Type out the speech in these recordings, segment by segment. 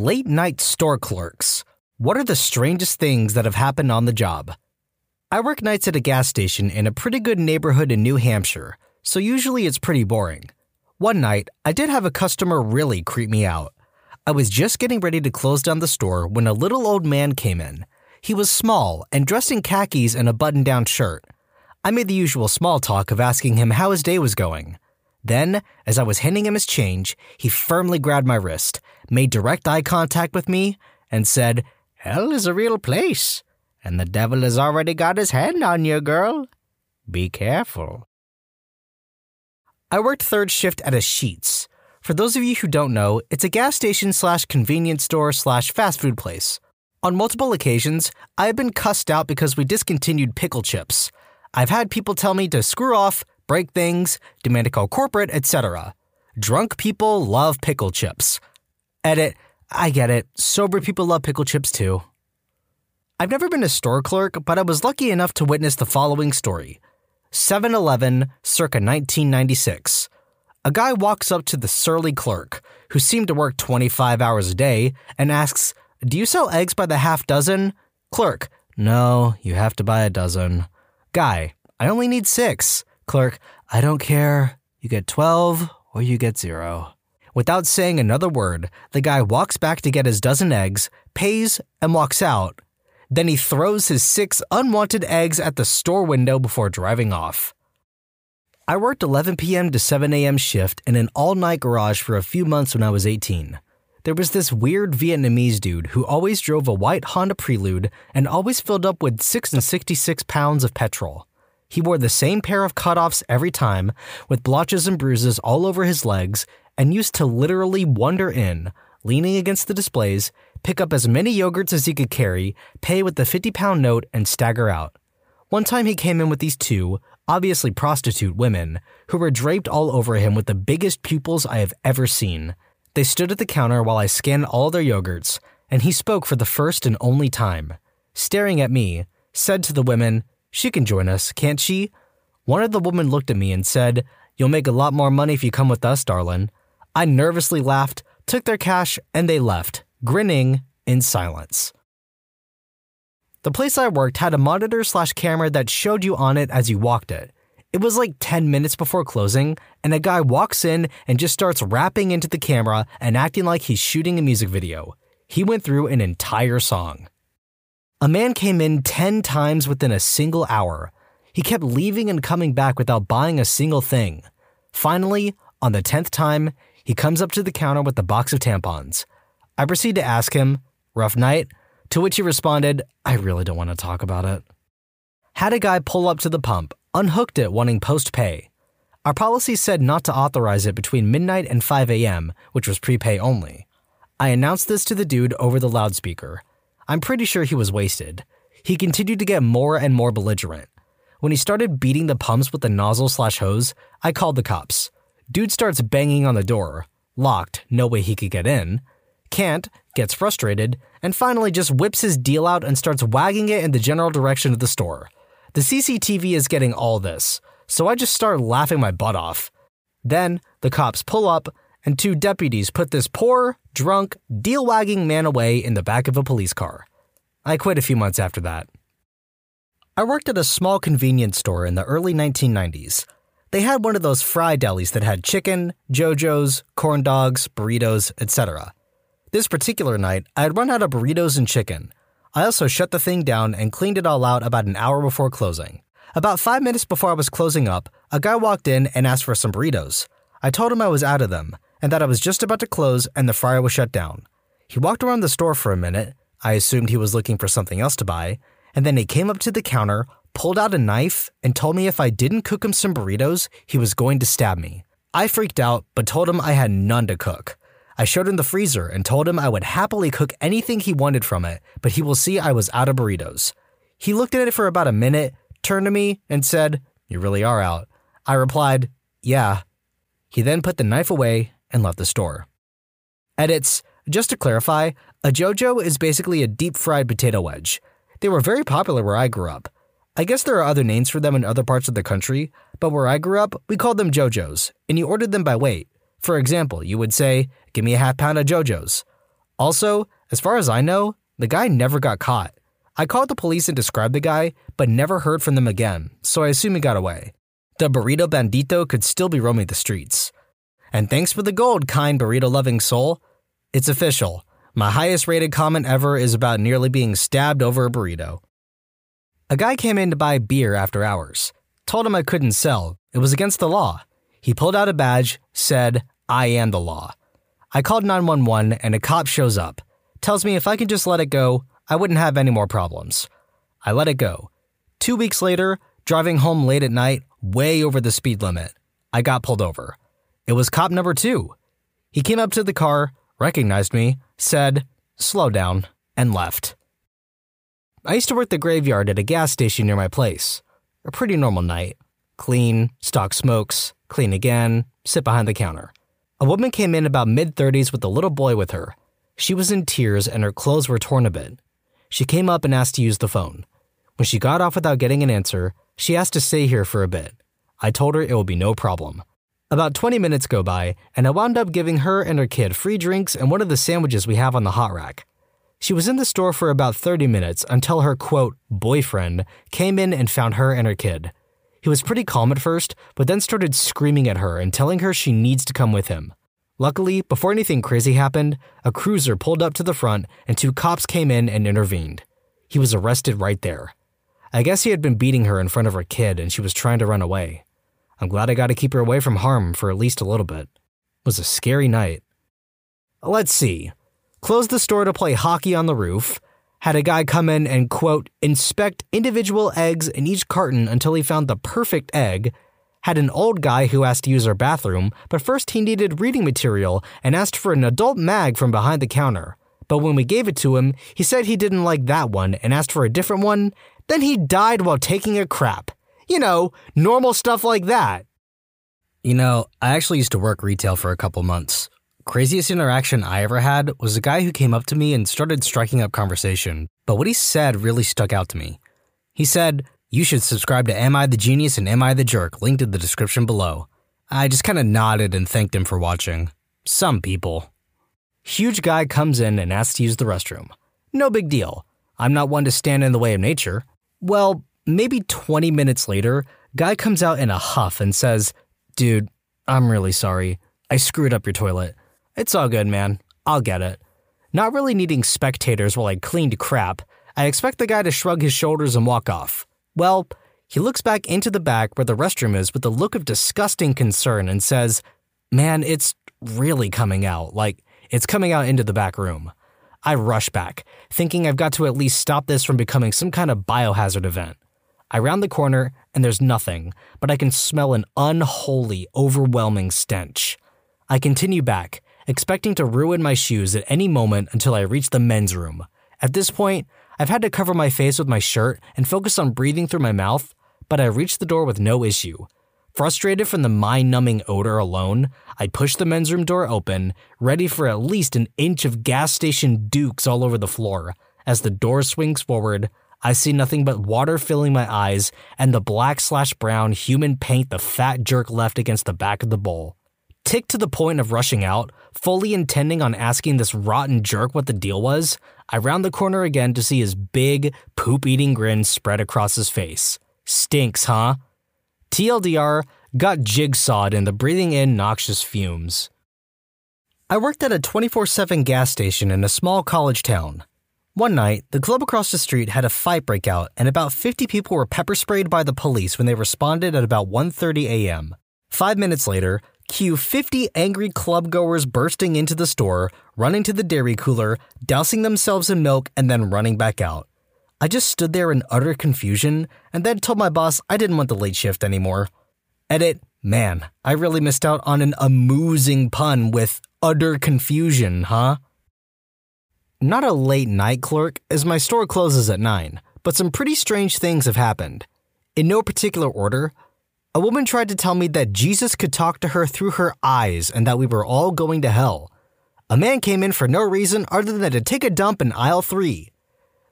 Late night store clerks. What are the strangest things that have happened on the job? I work nights at a gas station in a pretty good neighborhood in New Hampshire, so usually it's pretty boring. One night, I did have a customer really creep me out. I was just getting ready to close down the store when a little old man came in. He was small and dressed in khakis and a button down shirt. I made the usual small talk of asking him how his day was going. Then, as I was handing him his change, he firmly grabbed my wrist, made direct eye contact with me, and said, Hell is a real place, and the devil has already got his hand on you, girl. Be careful. I worked third shift at a Sheetz. For those of you who don't know, it's a gas station slash convenience store slash fast food place. On multiple occasions, I have been cussed out because we discontinued pickle chips. I've had people tell me to screw off, break things, demand to call corporate, etc. Drunk people love pickle chips. Edit, I get it. Sober people love pickle chips too. I've never been a store clerk, but I was lucky enough to witness the following story 7 Eleven, circa 1996. A guy walks up to the surly clerk, who seemed to work 25 hours a day, and asks, Do you sell eggs by the half dozen? Clerk, No, you have to buy a dozen. Guy, I only need six. Clerk, I don't care. You get 12 or you get zero. Without saying another word, the guy walks back to get his dozen eggs, pays, and walks out. Then he throws his six unwanted eggs at the store window before driving off. I worked 11 p.m. to 7 a.m. shift in an all night garage for a few months when I was 18. There was this weird Vietnamese dude who always drove a white Honda Prelude and always filled up with 6 and 66 pounds of petrol. He wore the same pair of cutoffs every time, with blotches and bruises all over his legs, and used to literally wander in, leaning against the displays, pick up as many yogurts as he could carry, pay with the 50 pound note, and stagger out. One time he came in with these two, obviously prostitute women, who were draped all over him with the biggest pupils I have ever seen. They stood at the counter while I scanned all their yogurts, and he spoke for the first and only time. Staring at me, said to the women, She can join us, can't she? One of the women looked at me and said, You'll make a lot more money if you come with us, darling. I nervously laughed, took their cash, and they left, grinning in silence. The place I worked had a monitor slash camera that showed you on it as you walked it. It was like 10 minutes before closing, and a guy walks in and just starts rapping into the camera and acting like he's shooting a music video. He went through an entire song. A man came in 10 times within a single hour. He kept leaving and coming back without buying a single thing. Finally, on the 10th time, he comes up to the counter with a box of tampons. I proceed to ask him, Rough night? To which he responded, I really don't want to talk about it. Had a guy pull up to the pump, unhooked it wanting post pay. Our policy said not to authorize it between midnight and 5 a.m., which was prepay only. I announced this to the dude over the loudspeaker. I'm pretty sure he was wasted. He continued to get more and more belligerent. When he started beating the pumps with the nozzle slash hose, I called the cops. Dude starts banging on the door. Locked, no way he could get in. Can't, gets frustrated, and finally just whips his deal out and starts wagging it in the general direction of the store. The CCTV is getting all this, so I just start laughing my butt off. Then the cops pull up, and two deputies put this poor, drunk, deal wagging man away in the back of a police car. I quit a few months after that. I worked at a small convenience store in the early 1990s. They had one of those fry delis that had chicken, JoJo's, corn dogs, burritos, etc. This particular night, I had run out of burritos and chicken. I also shut the thing down and cleaned it all out about an hour before closing. About five minutes before I was closing up, a guy walked in and asked for some burritos. I told him I was out of them and that I was just about to close and the fryer was shut down. He walked around the store for a minute. I assumed he was looking for something else to buy, and then he came up to the counter, pulled out a knife, and told me if I didn't cook him some burritos, he was going to stab me. I freaked out, but told him I had none to cook. I showed him the freezer and told him I would happily cook anything he wanted from it, but he will see I was out of burritos. He looked at it for about a minute, turned to me, and said, You really are out. I replied, Yeah. He then put the knife away and left the store. Edits Just to clarify, a JoJo is basically a deep fried potato wedge. They were very popular where I grew up. I guess there are other names for them in other parts of the country, but where I grew up, we called them JoJos, and you ordered them by weight. For example, you would say, Give me a half pound of JoJo's. Also, as far as I know, the guy never got caught. I called the police and described the guy, but never heard from them again, so I assume he got away. The burrito bandito could still be roaming the streets. And thanks for the gold, kind burrito loving soul. It's official. My highest rated comment ever is about nearly being stabbed over a burrito. A guy came in to buy beer after hours. Told him I couldn't sell, it was against the law. He pulled out a badge, said, I am the law. I called 911 and a cop shows up. Tells me if I can just let it go, I wouldn't have any more problems. I let it go. Two weeks later, driving home late at night, way over the speed limit, I got pulled over. It was cop number two. He came up to the car, recognized me, said, slow down, and left. I used to work the graveyard at a gas station near my place. A pretty normal night. Clean, stock smokes, clean again, sit behind the counter. A woman came in about mid 30s with a little boy with her. She was in tears and her clothes were torn a bit. She came up and asked to use the phone. When she got off without getting an answer, she asked to stay here for a bit. I told her it will be no problem. About 20 minutes go by, and I wound up giving her and her kid free drinks and one of the sandwiches we have on the hot rack. She was in the store for about 30 minutes until her quote, boyfriend came in and found her and her kid. He was pretty calm at first, but then started screaming at her and telling her she needs to come with him. Luckily, before anything crazy happened, a cruiser pulled up to the front and two cops came in and intervened. He was arrested right there. I guess he had been beating her in front of her kid and she was trying to run away. I'm glad I got to keep her away from harm for at least a little bit. It was a scary night. Let's see. Closed the store to play hockey on the roof. Had a guy come in and, quote, inspect individual eggs in each carton until he found the perfect egg. Had an old guy who asked to use our bathroom, but first he needed reading material and asked for an adult mag from behind the counter. But when we gave it to him, he said he didn't like that one and asked for a different one. Then he died while taking a crap you know, normal stuff like that. You know, I actually used to work retail for a couple months. Craziest interaction I ever had was a guy who came up to me and started striking up conversation, but what he said really stuck out to me. He said, You should subscribe to Am I the Genius and Am I the Jerk, linked in the description below. I just kind of nodded and thanked him for watching. Some people. Huge guy comes in and asks to use the restroom. No big deal. I'm not one to stand in the way of nature. Well, Maybe 20 minutes later, guy comes out in a huff and says, Dude, I'm really sorry. I screwed up your toilet. It's all good, man. I'll get it. Not really needing spectators while I cleaned crap, I expect the guy to shrug his shoulders and walk off. Well, he looks back into the back where the restroom is with a look of disgusting concern and says, Man, it's really coming out. Like, it's coming out into the back room. I rush back, thinking I've got to at least stop this from becoming some kind of biohazard event. I round the corner and there's nothing, but I can smell an unholy, overwhelming stench. I continue back, expecting to ruin my shoes at any moment until I reach the men's room. At this point, I've had to cover my face with my shirt and focus on breathing through my mouth, but I reach the door with no issue. Frustrated from the mind numbing odor alone, I push the men's room door open, ready for at least an inch of gas station dukes all over the floor. As the door swings forward, I see nothing but water filling my eyes and the black slash brown human paint the fat jerk left against the back of the bowl. Ticked to the point of rushing out, fully intending on asking this rotten jerk what the deal was, I round the corner again to see his big, poop eating grin spread across his face. Stinks, huh? TLDR got jigsawed in the breathing in noxious fumes. I worked at a 24 7 gas station in a small college town. One night, the club across the street had a fight break out, and about 50 people were pepper sprayed by the police when they responded at about 1:30 a.m. Five minutes later, cue 50 angry clubgoers bursting into the store, running to the dairy cooler, dousing themselves in milk, and then running back out. I just stood there in utter confusion, and then told my boss I didn't want the late shift anymore. Edit, man, I really missed out on an amusing pun with utter confusion, huh? Not a late night clerk, as my store closes at 9, but some pretty strange things have happened. In no particular order, a woman tried to tell me that Jesus could talk to her through her eyes and that we were all going to hell. A man came in for no reason other than to take a dump in aisle 3.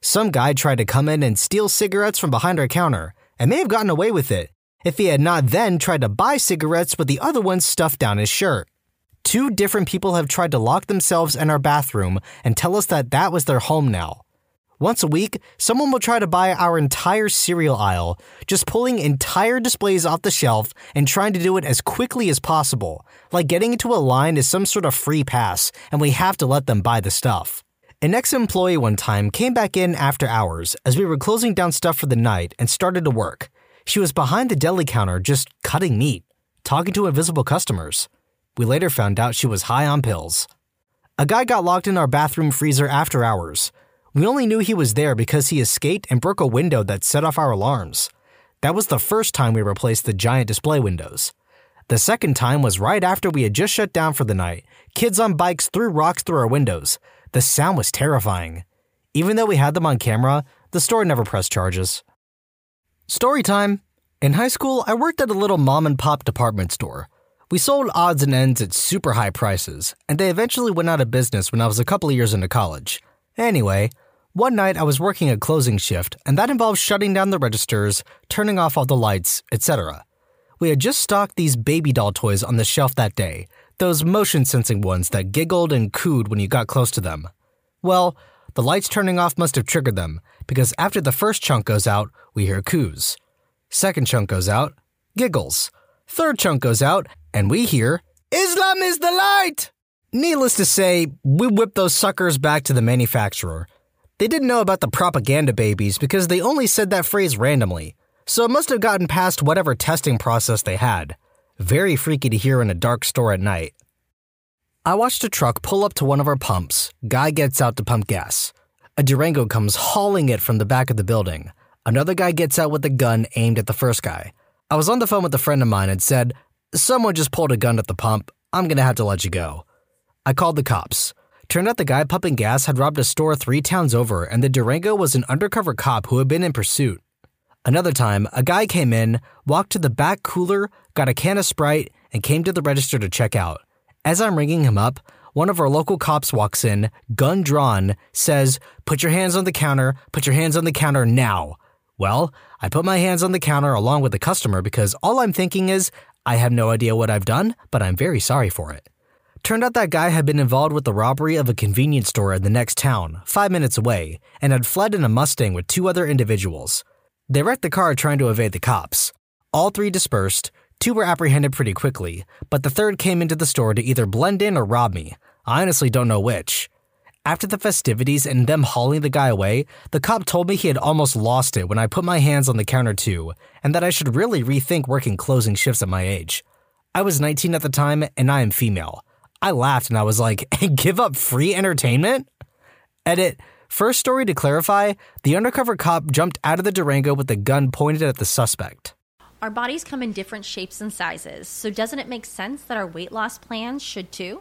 Some guy tried to come in and steal cigarettes from behind our counter and may have gotten away with it if he had not then tried to buy cigarettes with the other ones stuffed down his shirt. Two different people have tried to lock themselves in our bathroom and tell us that that was their home now. Once a week, someone will try to buy our entire cereal aisle, just pulling entire displays off the shelf and trying to do it as quickly as possible, like getting into a line is some sort of free pass and we have to let them buy the stuff. An ex employee one time came back in after hours as we were closing down stuff for the night and started to work. She was behind the deli counter just cutting meat, talking to invisible customers. We later found out she was high on pills. A guy got locked in our bathroom freezer after hours. We only knew he was there because he escaped and broke a window that set off our alarms. That was the first time we replaced the giant display windows. The second time was right after we had just shut down for the night. Kids on bikes threw rocks through our windows. The sound was terrifying. Even though we had them on camera, the store never pressed charges. Story time. In high school, I worked at a little mom and pop department store. We sold odds and ends at super high prices, and they eventually went out of business when I was a couple of years into college. Anyway, one night I was working a closing shift, and that involved shutting down the registers, turning off all the lights, etc. We had just stocked these baby doll toys on the shelf that day, those motion sensing ones that giggled and cooed when you got close to them. Well, the lights turning off must have triggered them, because after the first chunk goes out, we hear coos. Second chunk goes out, giggles. Third chunk goes out, and we hear, Islam is the light! Needless to say, we whipped those suckers back to the manufacturer. They didn't know about the propaganda babies because they only said that phrase randomly, so it must have gotten past whatever testing process they had. Very freaky to hear in a dark store at night. I watched a truck pull up to one of our pumps. Guy gets out to pump gas. A Durango comes hauling it from the back of the building. Another guy gets out with a gun aimed at the first guy. I was on the phone with a friend of mine and said, Someone just pulled a gun at the pump. I'm gonna have to let you go. I called the cops. Turned out the guy pumping gas had robbed a store three towns over, and the Durango was an undercover cop who had been in pursuit. Another time, a guy came in, walked to the back cooler, got a can of Sprite, and came to the register to check out. As I'm ringing him up, one of our local cops walks in, gun drawn, says, Put your hands on the counter, put your hands on the counter now. Well, I put my hands on the counter along with the customer because all I'm thinking is, I have no idea what I've done, but I'm very sorry for it. Turned out that guy had been involved with the robbery of a convenience store in the next town, five minutes away, and had fled in a Mustang with two other individuals. They wrecked the car trying to evade the cops. All three dispersed, two were apprehended pretty quickly, but the third came into the store to either blend in or rob me. I honestly don't know which. After the festivities and them hauling the guy away, the cop told me he had almost lost it when I put my hands on the counter too, and that I should really rethink working closing shifts at my age. I was 19 at the time, and I am female. I laughed and I was like, give up free entertainment? Edit. First story to clarify the undercover cop jumped out of the Durango with a gun pointed at the suspect. Our bodies come in different shapes and sizes, so doesn't it make sense that our weight loss plans should too?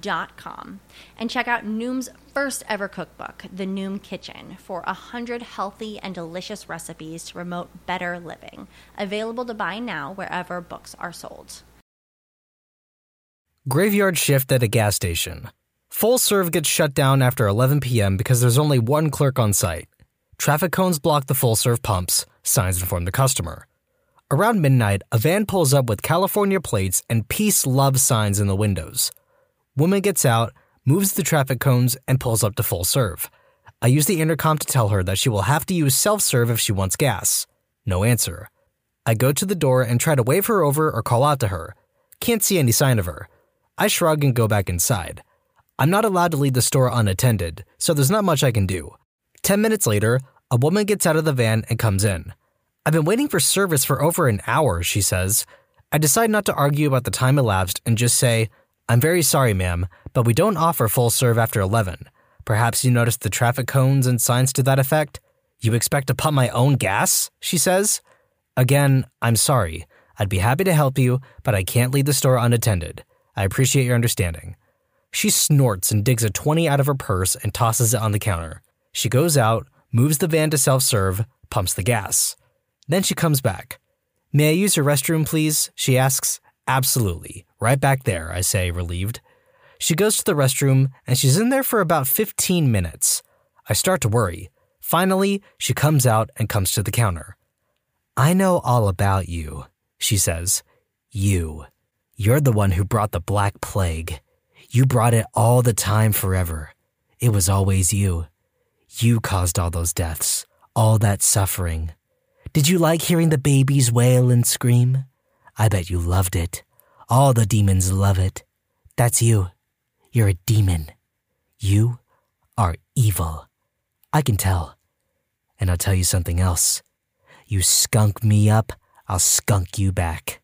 Dot com and check out Noom's first ever cookbook, The Noom Kitchen, for a hundred healthy and delicious recipes to promote better living. Available to buy now wherever books are sold. Graveyard shift at a gas station. Full serve gets shut down after 11 p.m. because there's only one clerk on site. Traffic cones block the full serve pumps, signs inform the customer. Around midnight, a van pulls up with California plates and peace love signs in the windows. Woman gets out, moves the traffic cones, and pulls up to full serve. I use the intercom to tell her that she will have to use self serve if she wants gas. No answer. I go to the door and try to wave her over or call out to her. Can't see any sign of her. I shrug and go back inside. I'm not allowed to leave the store unattended, so there's not much I can do. Ten minutes later, a woman gets out of the van and comes in. I've been waiting for service for over an hour, she says. I decide not to argue about the time elapsed and just say, I'm very sorry, ma'am, but we don't offer full serve after 11. Perhaps you noticed the traffic cones and signs to that effect? You expect to pump my own gas? She says. Again, I'm sorry. I'd be happy to help you, but I can't leave the store unattended. I appreciate your understanding. She snorts and digs a 20 out of her purse and tosses it on the counter. She goes out, moves the van to self serve, pumps the gas. Then she comes back. May I use your restroom, please? She asks. Absolutely. Right back there, I say, relieved. She goes to the restroom and she's in there for about 15 minutes. I start to worry. Finally, she comes out and comes to the counter. I know all about you, she says. You. You're the one who brought the Black Plague. You brought it all the time forever. It was always you. You caused all those deaths, all that suffering. Did you like hearing the babies wail and scream? I bet you loved it. All the demons love it. That's you. You're a demon. You are evil. I can tell. And I'll tell you something else. You skunk me up, I'll skunk you back.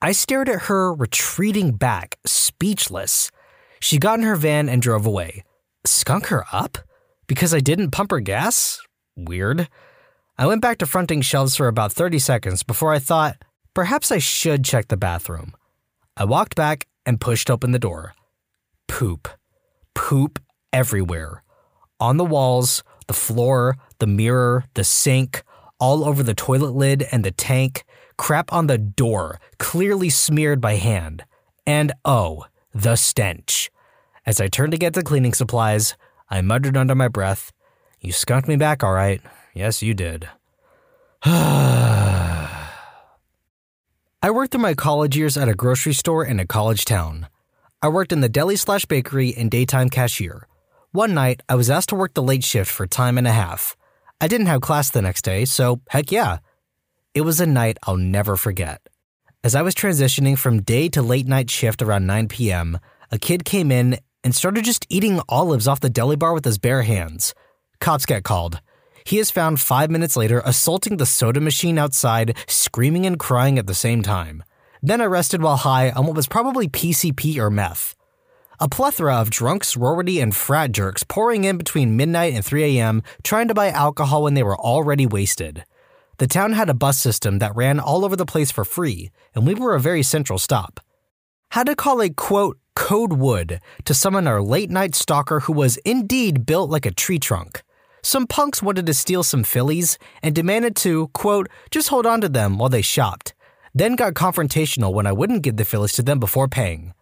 I stared at her, retreating back, speechless. She got in her van and drove away. Skunk her up? Because I didn't pump her gas? Weird. I went back to fronting shelves for about 30 seconds before I thought, perhaps I should check the bathroom. I walked back and pushed open the door. Poop. Poop everywhere. On the walls, the floor, the mirror, the sink, all over the toilet lid and the tank, crap on the door, clearly smeared by hand. And oh, the stench. As I turned to get the cleaning supplies, I muttered under my breath, You skunked me back, all right. Yes, you did. I worked through my college years at a grocery store in a college town. I worked in the deli slash bakery and daytime cashier. One night, I was asked to work the late shift for time and a half. I didn't have class the next day, so heck yeah. It was a night I'll never forget. As I was transitioning from day to late night shift around 9 p.m., a kid came in and started just eating olives off the deli bar with his bare hands. Cops get called. He is found five minutes later assaulting the soda machine outside, screaming and crying at the same time then arrested while high on what was probably PCP or meth. A plethora of drunk sorority and frat jerks pouring in between midnight and 3 a.m. trying to buy alcohol when they were already wasted. The town had a bus system that ran all over the place for free, and we were a very central stop. Had to call a quote, code wood to summon our late night stalker who was indeed built like a tree trunk. Some punks wanted to steal some Phillies and demanded to, quote, just hold on to them while they shopped then got confrontational when I wouldn't give the Phillies to them before paying.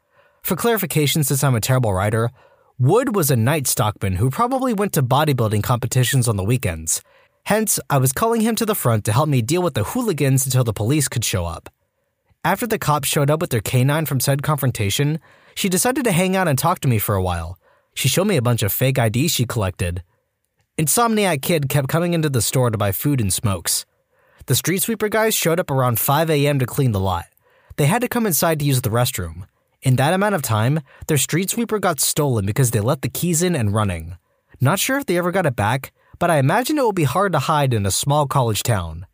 For clarification, since I'm a terrible writer, Wood was a night stockman who probably went to bodybuilding competitions on the weekends. Hence, I was calling him to the front to help me deal with the hooligans until the police could show up. After the cops showed up with their canine from said confrontation, she decided to hang out and talk to me for a while. She showed me a bunch of fake IDs she collected. Insomniac Kid kept coming into the store to buy food and smokes. The street sweeper guys showed up around 5 a.m. to clean the lot. They had to come inside to use the restroom. In that amount of time, their street sweeper got stolen because they let the keys in and running. Not sure if they ever got it back, but I imagine it will be hard to hide in a small college town.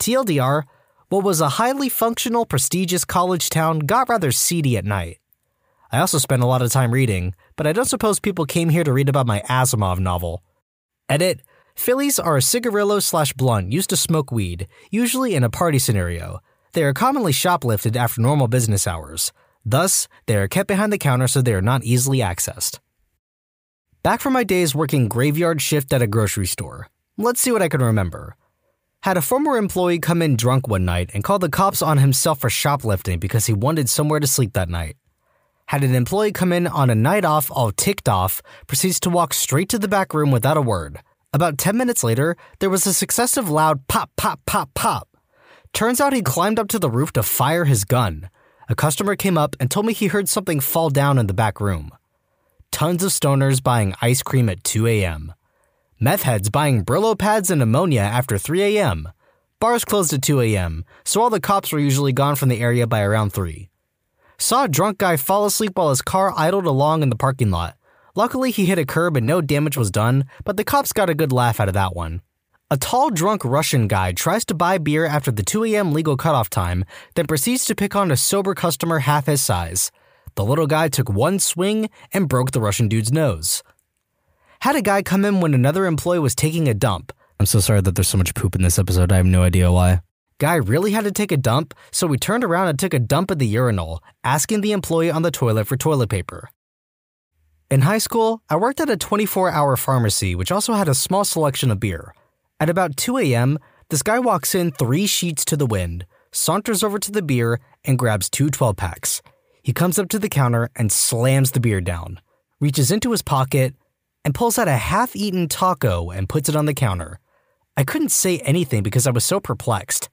TLDR, what was a highly functional, prestigious college town got rather seedy at night. I also spent a lot of time reading, but I don't suppose people came here to read about my Asimov novel. Edit Phillies are a cigarillo slash blunt used to smoke weed, usually in a party scenario. They are commonly shoplifted after normal business hours. Thus, they are kept behind the counter so they are not easily accessed. Back from my days working graveyard shift at a grocery store, let's see what I can remember. Had a former employee come in drunk one night and call the cops on himself for shoplifting because he wanted somewhere to sleep that night. Had an employee come in on a night off all ticked off, proceeds to walk straight to the back room without a word. About 10 minutes later, there was a successive loud pop, pop, pop, pop. Turns out he climbed up to the roof to fire his gun. A customer came up and told me he heard something fall down in the back room. Tons of stoners buying ice cream at 2 a.m. Meth heads buying Brillo pads and ammonia after 3 a.m. Bars closed at 2 a.m., so all the cops were usually gone from the area by around 3. Saw a drunk guy fall asleep while his car idled along in the parking lot. Luckily, he hit a curb and no damage was done, but the cops got a good laugh out of that one. A tall, drunk Russian guy tries to buy beer after the 2 a.m. legal cutoff time, then proceeds to pick on a sober customer half his size. the little guy took one swing and broke the Russian dude's nose. Had a guy come in when another employee was taking a dump. I'm so sorry that there's so much poop in this episode, I have no idea why. Guy really had to take a dump, so we turned around and took a dump at the urinal, asking the employee on the toilet for toilet paper. In high school, I worked at a 24 hour pharmacy, which also had a small selection of beer. At about 2 a.m., this guy walks in three sheets to the wind, saunters over to the beer, and grabs two 12 packs. He comes up to the counter and slams the beer down, reaches into his pocket, and pulls out a half eaten taco and puts it on the counter. I couldn't say anything because I was so perplexed.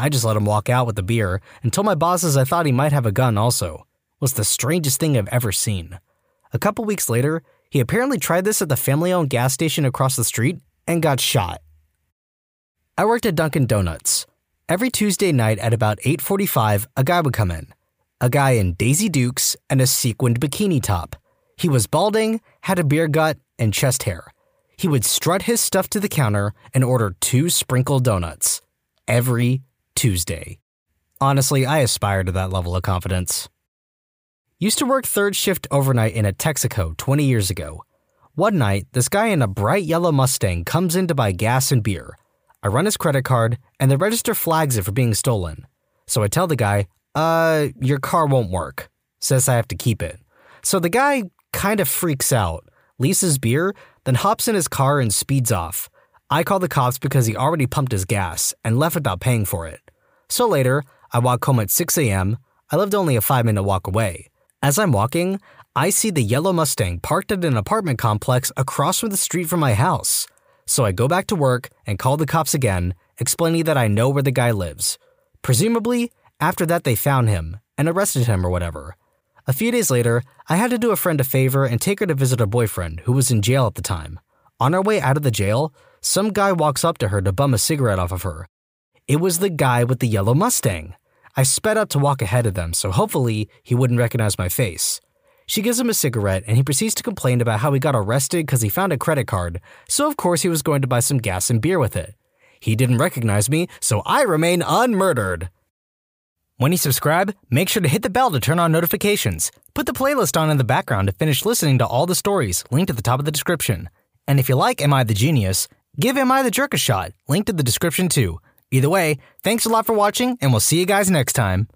I just let him walk out with the beer and told my bosses I thought he might have a gun also. It was the strangest thing I've ever seen. A couple weeks later, he apparently tried this at the family owned gas station across the street and got shot. I worked at Dunkin' Donuts. Every Tuesday night at about 8:45, a guy would come in. A guy in Daisy Dukes and a sequined bikini top. He was balding, had a beer gut, and chest hair. He would strut his stuff to the counter and order two sprinkled donuts every Tuesday. Honestly, I aspire to that level of confidence. Used to work third shift overnight in a Texaco 20 years ago. One night, this guy in a bright yellow Mustang comes in to buy gas and beer. I run his credit card, and the register flags it for being stolen. So I tell the guy, uh, your car won't work. Says I have to keep it. So the guy kind of freaks out, leases beer, then hops in his car and speeds off. I called the cops because he already pumped his gas and left without paying for it. So later, I walk home at 6 a.m. I lived only a five minute walk away. As I'm walking, I see the yellow Mustang parked at an apartment complex across from the street from my house. So I go back to work and call the cops again, explaining that I know where the guy lives. Presumably, after that, they found him and arrested him or whatever. A few days later, I had to do a friend a favor and take her to visit her boyfriend, who was in jail at the time. On our way out of the jail, some guy walks up to her to bum a cigarette off of her. It was the guy with the yellow Mustang. I sped up to walk ahead of them, so hopefully he wouldn't recognize my face. She gives him a cigarette, and he proceeds to complain about how he got arrested because he found a credit card, so of course he was going to buy some gas and beer with it. He didn't recognize me, so I remain unmurdered. When you subscribe, make sure to hit the bell to turn on notifications. Put the playlist on in the background to finish listening to all the stories, linked at the top of the description. And if you like Am I the Genius, give Am I the Jerk a shot, linked in the description too. Either way, thanks a lot for watching, and we'll see you guys next time.